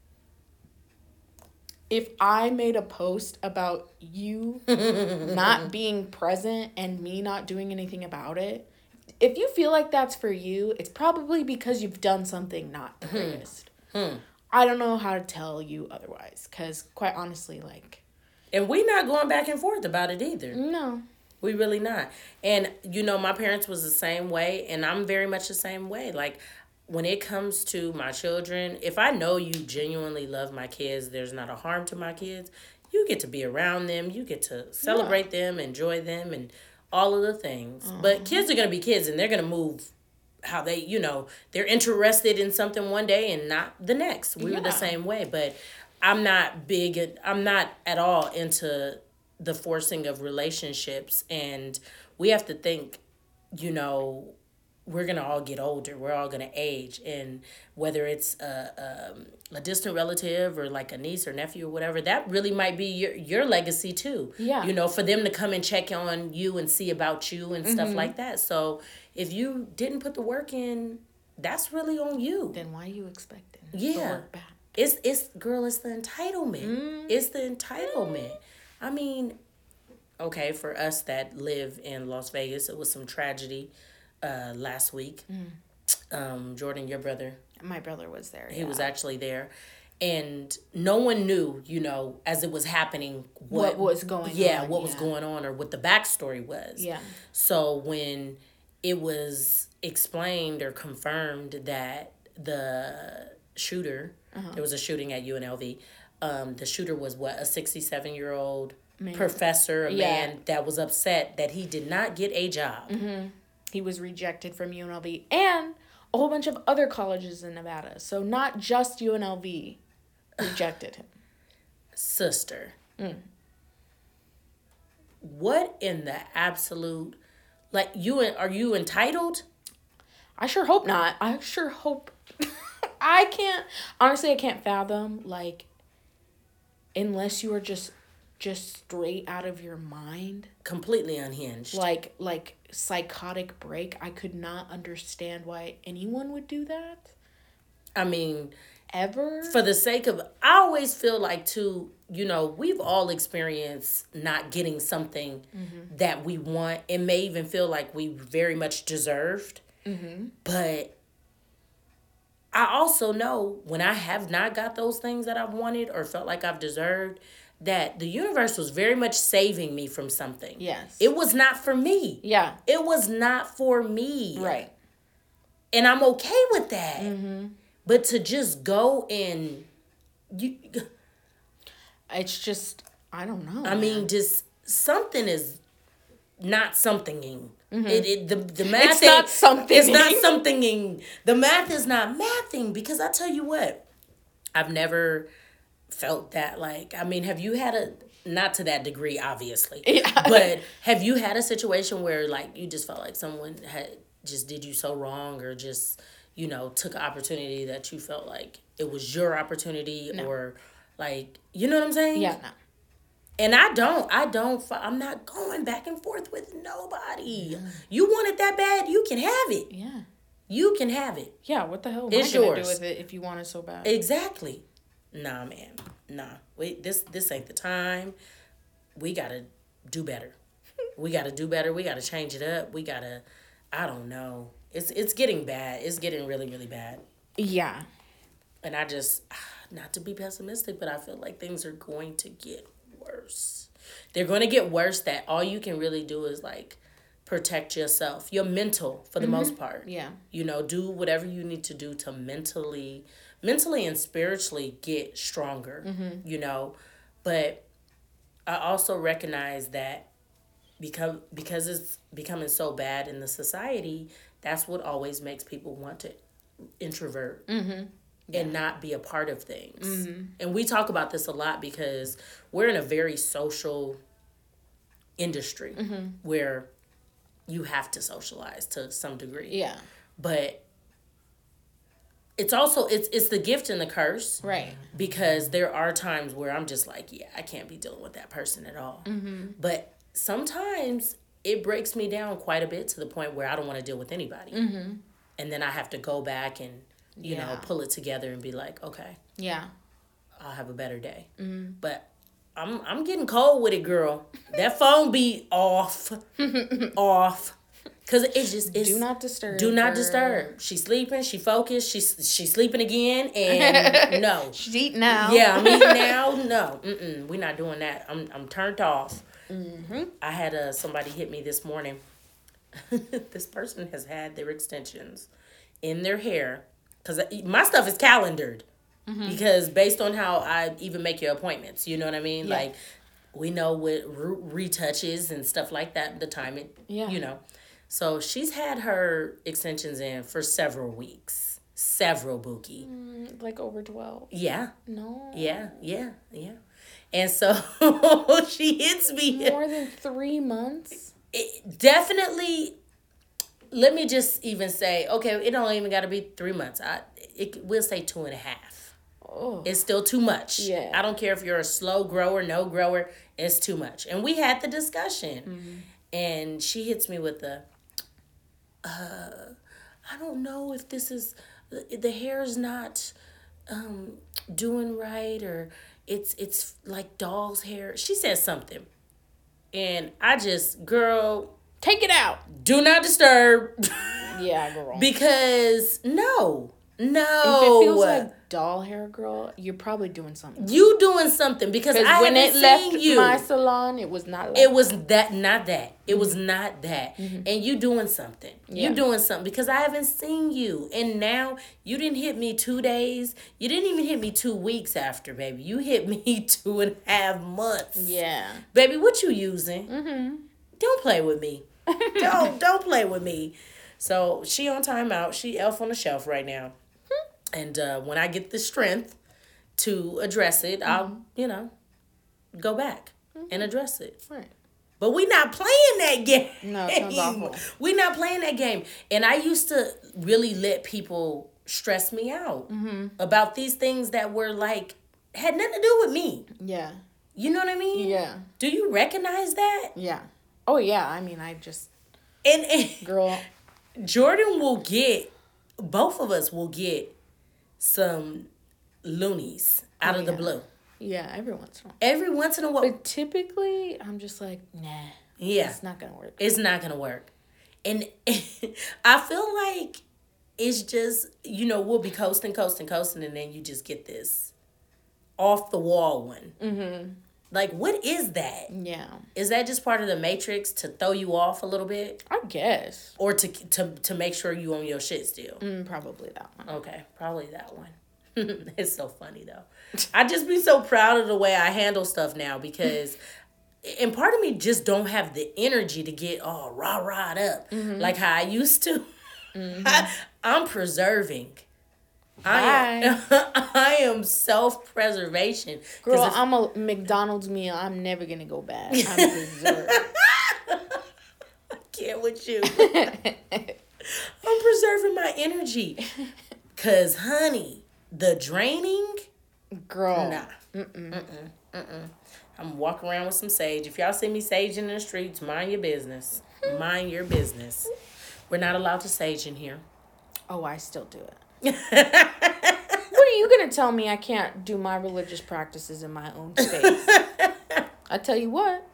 if i made a post about you not being present and me not doing anything about it if you feel like that's for you it's probably because you've done something not the hmm. greatest. Hmm. i don't know how to tell you otherwise because quite honestly like and we're not going back and forth about it either. No we really not. And you know, my parents was the same way and I'm very much the same way. Like when it comes to my children, if I know you genuinely love my kids, there's not a harm to my kids, you get to be around them, you get to celebrate yeah. them, enjoy them and all of the things. Mm-hmm. But kids are going to be kids and they're going to move how they, you know, they're interested in something one day and not the next. We yeah. were the same way, but I'm not big and I'm not at all into the forcing of relationships and we have to think you know we're gonna all get older we're all gonna age and whether it's a, um, a distant relative or like a niece or nephew or whatever that really might be your, your legacy too. Yeah. You know for them to come and check on you and see about you and mm-hmm. stuff like that. So if you didn't put the work in that's really on you. Then why are you expecting yeah. it's it's girl it's the entitlement. Mm. it's the entitlement I mean, okay, for us that live in Las Vegas, it was some tragedy uh, last week. Mm. Um, Jordan, your brother. My brother was there. He yeah. was actually there. And no one knew, you know, as it was happening, what, what was going yeah, on. what yeah. was going on or what the backstory was. Yeah. So when it was explained or confirmed that the shooter, uh-huh. there was a shooting at UNLV, um, the shooter was what a 67 year old professor a yeah. man that was upset that he did not get a job. Mm-hmm. he was rejected from unlv and a whole bunch of other colleges in nevada. So not just unlv rejected him. Sister. Mm. what in the absolute like you are you entitled? I sure hope not. I sure hope i can't honestly i can't fathom like unless you are just just straight out of your mind. Completely unhinged. Like like psychotic break. I could not understand why anyone would do that. I mean ever? for the sake of i always feel like too you know we've all experienced not getting something mm-hmm. that we want. It may even feel like we very much deserved. Mm-hmm. but I also know when I have not got those things that I've wanted or felt like I've deserved, that the universe was very much saving me from something. Yes. It was not for me. Yeah. It was not for me. Right. And I'm okay with that. Mm-hmm. But to just go and you it's just I don't know. I man. mean just something is not somethinging. Mm-hmm. It, it the the math it's not something. It's not somethinging. The math is not mathing because I tell you what, I've never felt that like I mean, have you had a not to that degree obviously. Yeah. But have you had a situation where like you just felt like someone had just did you so wrong or just you know took an opportunity that you felt like it was your opportunity no. or like you know what I'm saying? Yeah, no. And I don't, I don't, I'm not going back and forth with nobody. Yeah. You want it that bad, you can have it. Yeah. You can have it. Yeah, what the hell am it's I gonna do with it if you want it so bad? Exactly. Nah, man. Nah. Wait, this this ain't the time. We gotta do better. we gotta do better. We gotta change it up. We gotta I don't know. It's it's getting bad. It's getting really, really bad. Yeah. And I just ah, not to be pessimistic, but I feel like things are going to get worse. They're going to get worse that all you can really do is like protect yourself, your mental for the mm-hmm. most part. Yeah. You know, do whatever you need to do to mentally mentally and spiritually get stronger, mm-hmm. you know. But I also recognize that because because it's becoming so bad in the society, that's what always makes people want to introvert. Mm-hmm yeah. and not be a part of things. Mm-hmm. And we talk about this a lot because we're in a very social industry mm-hmm. where you have to socialize to some degree. Yeah. But it's also it's it's the gift and the curse right because there are times where i'm just like yeah i can't be dealing with that person at all mm-hmm. but sometimes it breaks me down quite a bit to the point where i don't want to deal with anybody mm-hmm. and then i have to go back and you yeah. know, pull it together and be like, okay, yeah, I'll have a better day. Mm-hmm. But I'm I'm getting cold with it, girl. that phone be off, off. Cause it's just it's do not disturb. Do not her. disturb. She's sleeping. She focused. She's she's sleeping again. And no, she's eating now. Yeah, I'm eating now. No, mm-mm, we're not doing that. I'm I'm turned off. Mm-hmm. I had a uh, somebody hit me this morning. this person has had their extensions in their hair because my stuff is calendared mm-hmm. because based on how I even make your appointments, you know what I mean? Yeah. Like we know what re- retouches and stuff like that, the time it, yeah. you know. So she's had her extensions in for several weeks, several bookie. Mm, like over 12. Yeah. No. Yeah, yeah, yeah. And so she hits me. More than three months? It, definitely let me just even say, okay, it don't even got to be three months. I it we'll say two and a half. Oh. It's still too much. Yeah. I don't care if you're a slow grower, no grower. It's too much. And we had the discussion, mm-hmm. and she hits me with the, uh, I don't know if this is the hair's not um, doing right or it's it's like doll's hair. She says something, and I just girl Take it out. Do not disturb. Yeah, girl. because no, no. If it feels like doll hair, girl, you're probably doing something. You doing something because I when it left you, my salon, it was not. Like it was that, not that. It mm-hmm. was not that. Mm-hmm. And you doing something. Yeah. You doing something because I haven't seen you, and now you didn't hit me two days. You didn't even hit me two weeks after, baby. You hit me two and a half months. Yeah, baby, what you using? Mm-hmm. Don't play with me don't don't play with me. So she on timeout. She elf on the shelf right now. And uh, when I get the strength to address it, mm-hmm. I'll you know go back mm-hmm. and address it. Right. But we not playing that game. No, sounds awful. We not playing that game. And I used to really let people stress me out mm-hmm. about these things that were like had nothing to do with me. Yeah. You know what I mean? Yeah. Do you recognize that? Yeah. Oh yeah, I mean, I just and, and girl, Jordan will get both of us will get some loonies out oh, of the blue. Yeah, every once in a while. Every once in a while. But typically, I'm just like, nah. Yeah. It's not gonna work. It's not gonna work, and I feel like it's just you know we'll be coasting, coasting, coasting, and then you just get this off the wall one. Mm-hmm. Like, what is that? Yeah. Is that just part of the matrix to throw you off a little bit? I guess. Or to to to make sure you own your shit still. Mm, probably that one. Okay, probably that one. it's so funny though. I just be so proud of the way I handle stuff now because. and part of me just don't have the energy to get all rah rah up mm-hmm. like how I used to. Mm-hmm. I, I'm preserving. I am, I am self preservation. Girl, I'm a McDonald's meal. I'm never gonna go back. I'm preserved. I can't with you. I'm preserving my energy. Cause honey, the draining, girl, nah. Mm-mm. Mm-mm. Mm-mm. I'm walking around with some sage. If y'all see me saging in the streets, mind your business. mind your business. We're not allowed to sage in here. Oh, I still do it what are you gonna tell me I can't do my religious practices in my own space? I tell you what.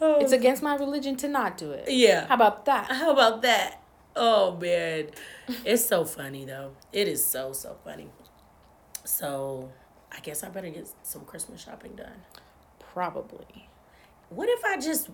Oh. It's against my religion to not do it. Yeah. How about that? How about that? Oh man. it's so funny though. It is so so funny. So I guess I better get some Christmas shopping done. Probably. What if I just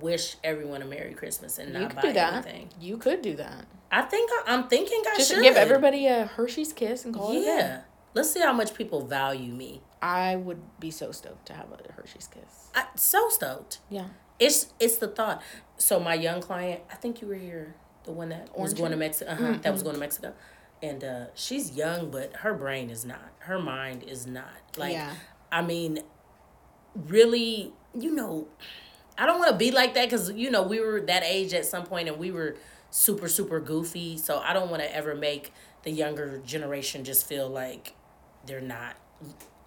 wish everyone a Merry Christmas and not you could buy do that. anything? You could do that. I think I, am thinking I just should give everybody a Hershey's kiss and call yeah. it a day. Let's see how much people value me. I would be so stoked to have a Hershey's kiss. I, so stoked. Yeah. It's it's the thought. So my young client, I think you were here, the one that Orange was going to Mexico. Uh-huh, mm-hmm. That was going to Mexico, and uh, she's young, but her brain is not. Her mind is not. Like, yeah. I mean, really, you know, I don't want to be like that because you know we were that age at some point and we were super super goofy. So I don't want to ever make the younger generation just feel like they're not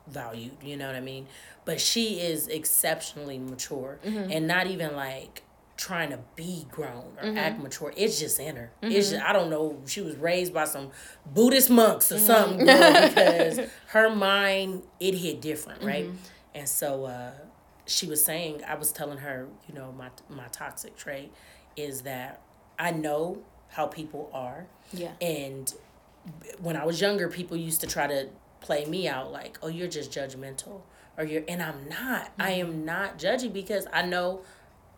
valued. You know what I mean? But she is exceptionally mature mm-hmm. and not even like trying to be grown or mm-hmm. act mature. It's just in her. Mm-hmm. It's just, I don't know. She was raised by some Buddhist monks or mm-hmm. something girl, because her mind it hit different, right? Mm-hmm. And so uh, she was saying, I was telling her, you know, my my toxic trait is that I know how people are. Yeah. And when I was younger, people used to try to play me out like, "Oh, you're just judgmental." Or you're and I'm not. Mm-hmm. I am not judging because I know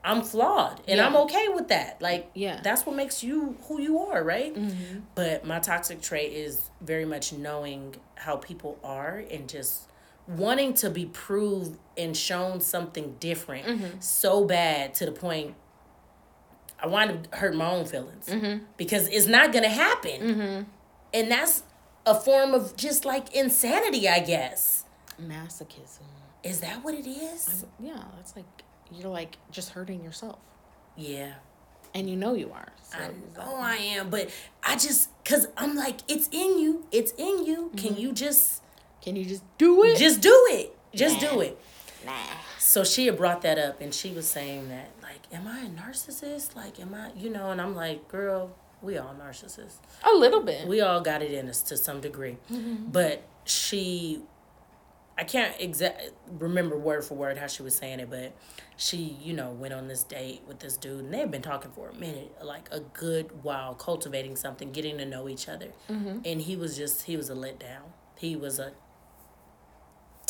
I'm flawed and yeah. I'm okay with that. Like, yeah, that's what makes you who you are, right? Mm-hmm. But my toxic trait is very much knowing how people are and just wanting to be proved and shown something different mm-hmm. so bad to the point I want to hurt my own feelings mm-hmm. because it's not gonna happen, mm-hmm. and that's a form of just like insanity, I guess. Masochism. Is that what it is? I, yeah, that's like you're like just hurting yourself. Yeah. And you know you are. So I know I am, but I just cause I'm like, it's in you. It's in you. Mm-hmm. Can you just Can you just do it? Just do it. Just do it. Nah. So she had brought that up and she was saying that, like, am I a narcissist? Like, am I you know, and I'm like, girl, we all narcissists. A little bit. We all got it in us to some degree. Mm-hmm. But she I can't exact remember word for word how she was saying it, but she, you know, went on this date with this dude, and they've been talking for a minute, like a good while, cultivating something, getting to know each other, mm-hmm. and he was just he was a letdown. He was a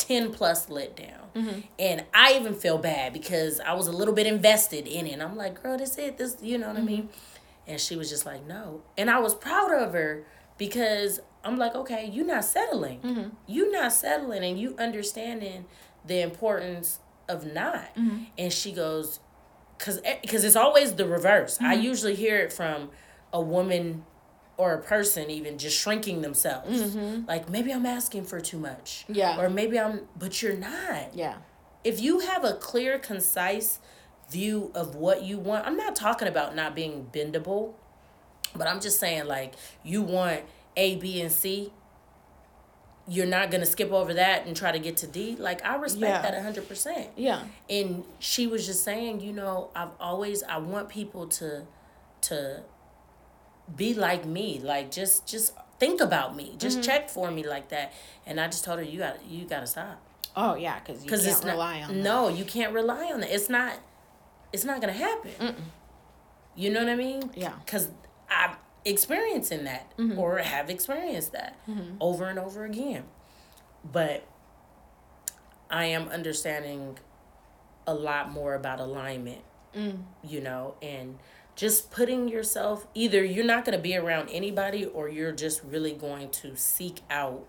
10 plus letdown. Mm-hmm. And I even feel bad because I was a little bit invested in it. And I'm like, girl, this it. This, you know what mm-hmm. I mean? And she was just like, no. And I was proud of her because I'm like, okay, you're not settling. Mm-hmm. You're not settling and you understanding the importance of not. Mm-hmm. And she goes, because because it's always the reverse. Mm-hmm. I usually hear it from a woman or a person even just shrinking themselves. Mm-hmm. Like maybe I'm asking for too much. Yeah. Or maybe I'm, but you're not. Yeah. If you have a clear, concise view of what you want, I'm not talking about not being bendable, but I'm just saying like you want a, B, and C, you're not gonna skip over that and try to get to D. Like I respect yeah. that hundred percent. Yeah. And she was just saying, you know, I've always I want people to to be like me. Like just just think about me. Just mm-hmm. check for me like that. And I just told her you got you got to stop. Oh yeah, because you can't it's rely not, on. No, you can't rely on that. It's not. It's not gonna happen. Mm-mm. You know what I mean? Yeah. Because i'm experiencing that mm-hmm. or have experienced that mm-hmm. over and over again. But I am understanding a lot more about alignment, mm. you know, and just putting yourself either you're not going to be around anybody or you're just really going to seek out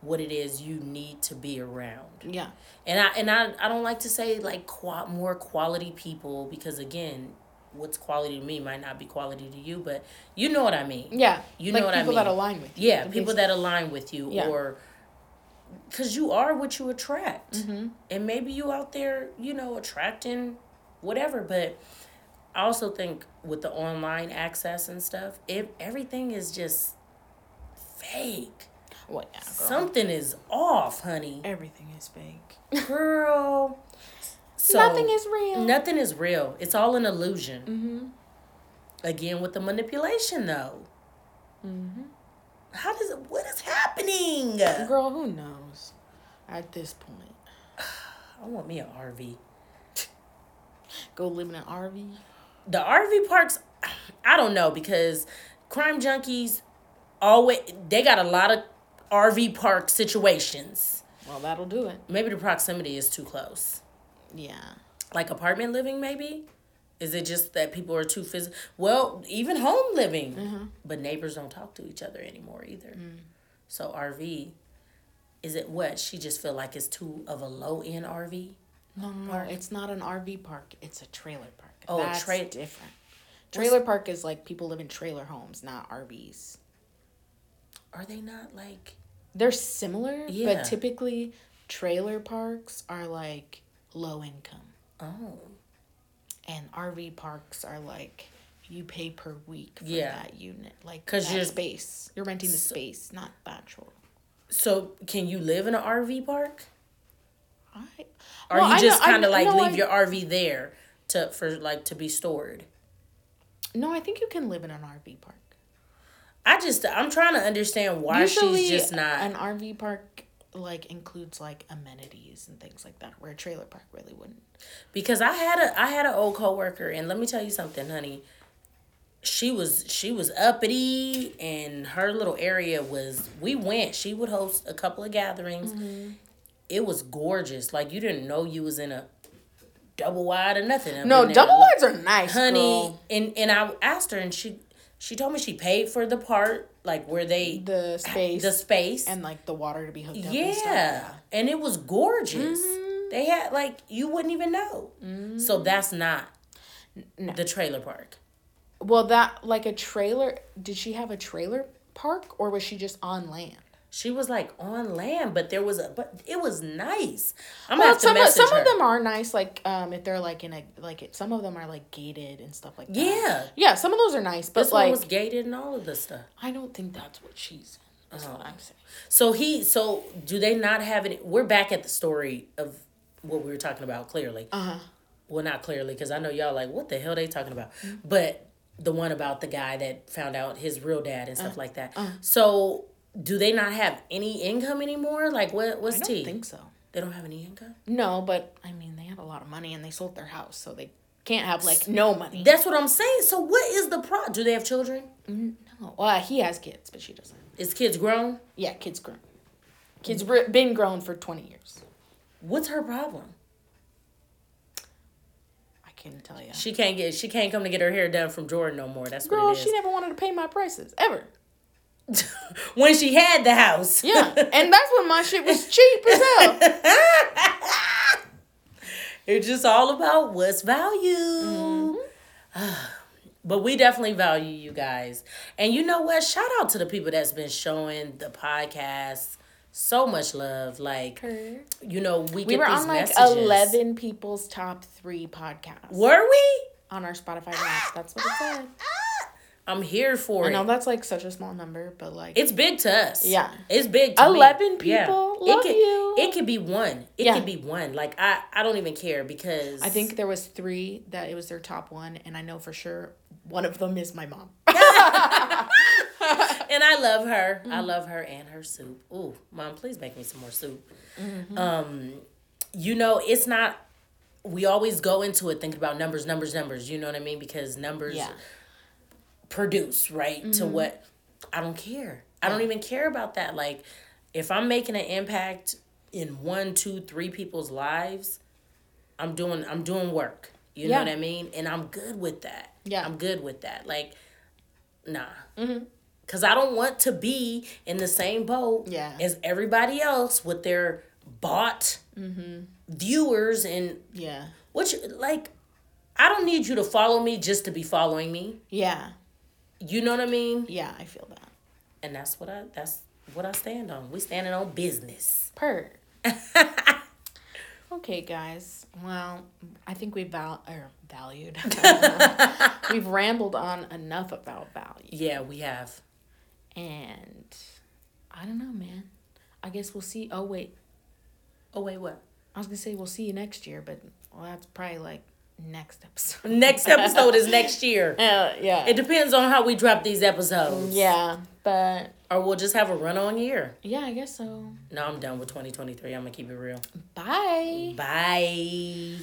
what it is you need to be around. Yeah. And I and I, I don't like to say like qua- more quality people because again, what's quality to me might not be quality to you, but you know what I mean. Yeah. You like know what I mean. People that align with you. Yeah, people that align with you yeah. or cuz you are what you attract. Mm-hmm. And maybe you out there, you know, attracting whatever, but I also think with the online access and stuff, if everything is just fake. Well, yeah, Something is off, honey. Everything is fake. Girl. So nothing is real. Nothing is real. It's all an illusion. Mm-hmm. Again, with the manipulation, though. Mm-hmm. How does it? What is happening? Girl, who knows? At this point, I want me an RV. Go live in an RV. The RV parks, I don't know because crime junkies always they got a lot of RV park situations. Well, that'll do it. Maybe the proximity is too close. Yeah. Like apartment living, maybe? Is it just that people are too physical? Well, even home living, mm-hmm. but neighbors don't talk to each other anymore either. Mm. So RV, is it what she just feel like it's too of a low end RV? No, no, no, it's not an RV park. It's a trailer park. Oh, That's tra- different. Trailer What's, park is like people live in trailer homes, not RVs. Are they not like? They're similar, yeah. but typically trailer parks are like low income. Oh and RV parks are like you pay per week for yeah. that unit, like because you're space. You're renting the so, space, not the actual. So, can you live in an RV park? I. Or well, you just kind of like leave I, your RV there to for like to be stored. No, I think you can live in an RV park. I just I'm trying to understand why Usually, she's just not an RV park like includes like amenities and things like that where a trailer park really wouldn't because i had a i had an old coworker and let me tell you something honey she was she was uppity and her little area was we went she would host a couple of gatherings mm-hmm. it was gorgeous like you didn't know you was in a double wide or nothing no double wides are nice honey girl. and and i asked her and she she told me she paid for the part like where they the space the space and like the water to be hooked up. Yeah, and, and it was gorgeous. Mm-hmm. They had like you wouldn't even know. Mm-hmm. So that's not no. the trailer park. Well, that like a trailer. Did she have a trailer park or was she just on land? She was like on land, but there was a but it was nice. I'm well, some of, some her. of them are nice, like um if they're like in a like it, some of them are like gated and stuff like that. Yeah, yeah, some of those are nice, but this like one was gated and all of this stuff. I don't think that's what she's. In, that's what I'm saying. So he, so do they not have any? We're back at the story of what we were talking about. Clearly, uh huh. Well, not clearly, because I know y'all like what the hell they talking about, but the one about the guy that found out his real dad and stuff uh, like that. Uh, so do they not have any income anymore? Like what? What's I don't think so. They don't have any income. No, but I mean, they have a lot of money and they sold their house, so they can't have like no money. That's what I'm saying. So what is the pro? Do they have children? No. Well, he has kids, but she doesn't. Is kids grown? Yeah, kids grown. Kids been grown for twenty years. What's her problem? I can't tell you. She can't get. She can't come to get her hair done from Jordan no more. That's Girl, what it is. she never wanted to pay my prices ever. when she had the house. Yeah, and that's when my shit was cheap as hell. it's just all about what's value. Mm-hmm. but we definitely value you guys. And you know what? Shout out to the people that's been showing the podcast so much love. Like, you know, we, we were on like messages. 11 people's top three podcasts. Were we? On our Spotify Wrapped. That's what it said. I'm here for I it. know that's like such a small number, but like it's big to us. Yeah, it's big. Eleven me. people yeah. love it could, you. It could be one. It yeah. could be one. Like I, I don't even care because I think there was three that it was their top one, and I know for sure one of them is my mom. and I love her. Mm-hmm. I love her and her soup. Ooh, mom, please make me some more soup. Mm-hmm. Um, you know, it's not. We always go into it thinking about numbers, numbers, numbers. You know what I mean? Because numbers. Yeah produce, right? Mm-hmm. To what I don't care. I don't even care about that. Like, if I'm making an impact in one, two, three people's lives, I'm doing I'm doing work. You yeah. know what I mean? And I'm good with that. Yeah. I'm good with that. Like, nah. Mm-hmm. Cause I don't want to be in the same boat yeah. as everybody else with their bought mm-hmm. viewers and yeah. Which like, I don't need you to follow me just to be following me. Yeah. You know what I mean? Yeah, I feel that. And that's what I that's what I stand on. We standing on business. Per. okay, guys. Well, I think we val or valued. We've rambled on enough about value. Yeah, we have. And I don't know, man. I guess we'll see. Oh wait. Oh wait, what? I was gonna say we'll see you next year, but well, that's probably like next episode. next episode is next year. Uh, yeah. It depends on how we drop these episodes. Yeah, but or we'll just have a run on year. Yeah, I guess so. No, I'm done with 2023. I'm gonna keep it real. Bye. Bye.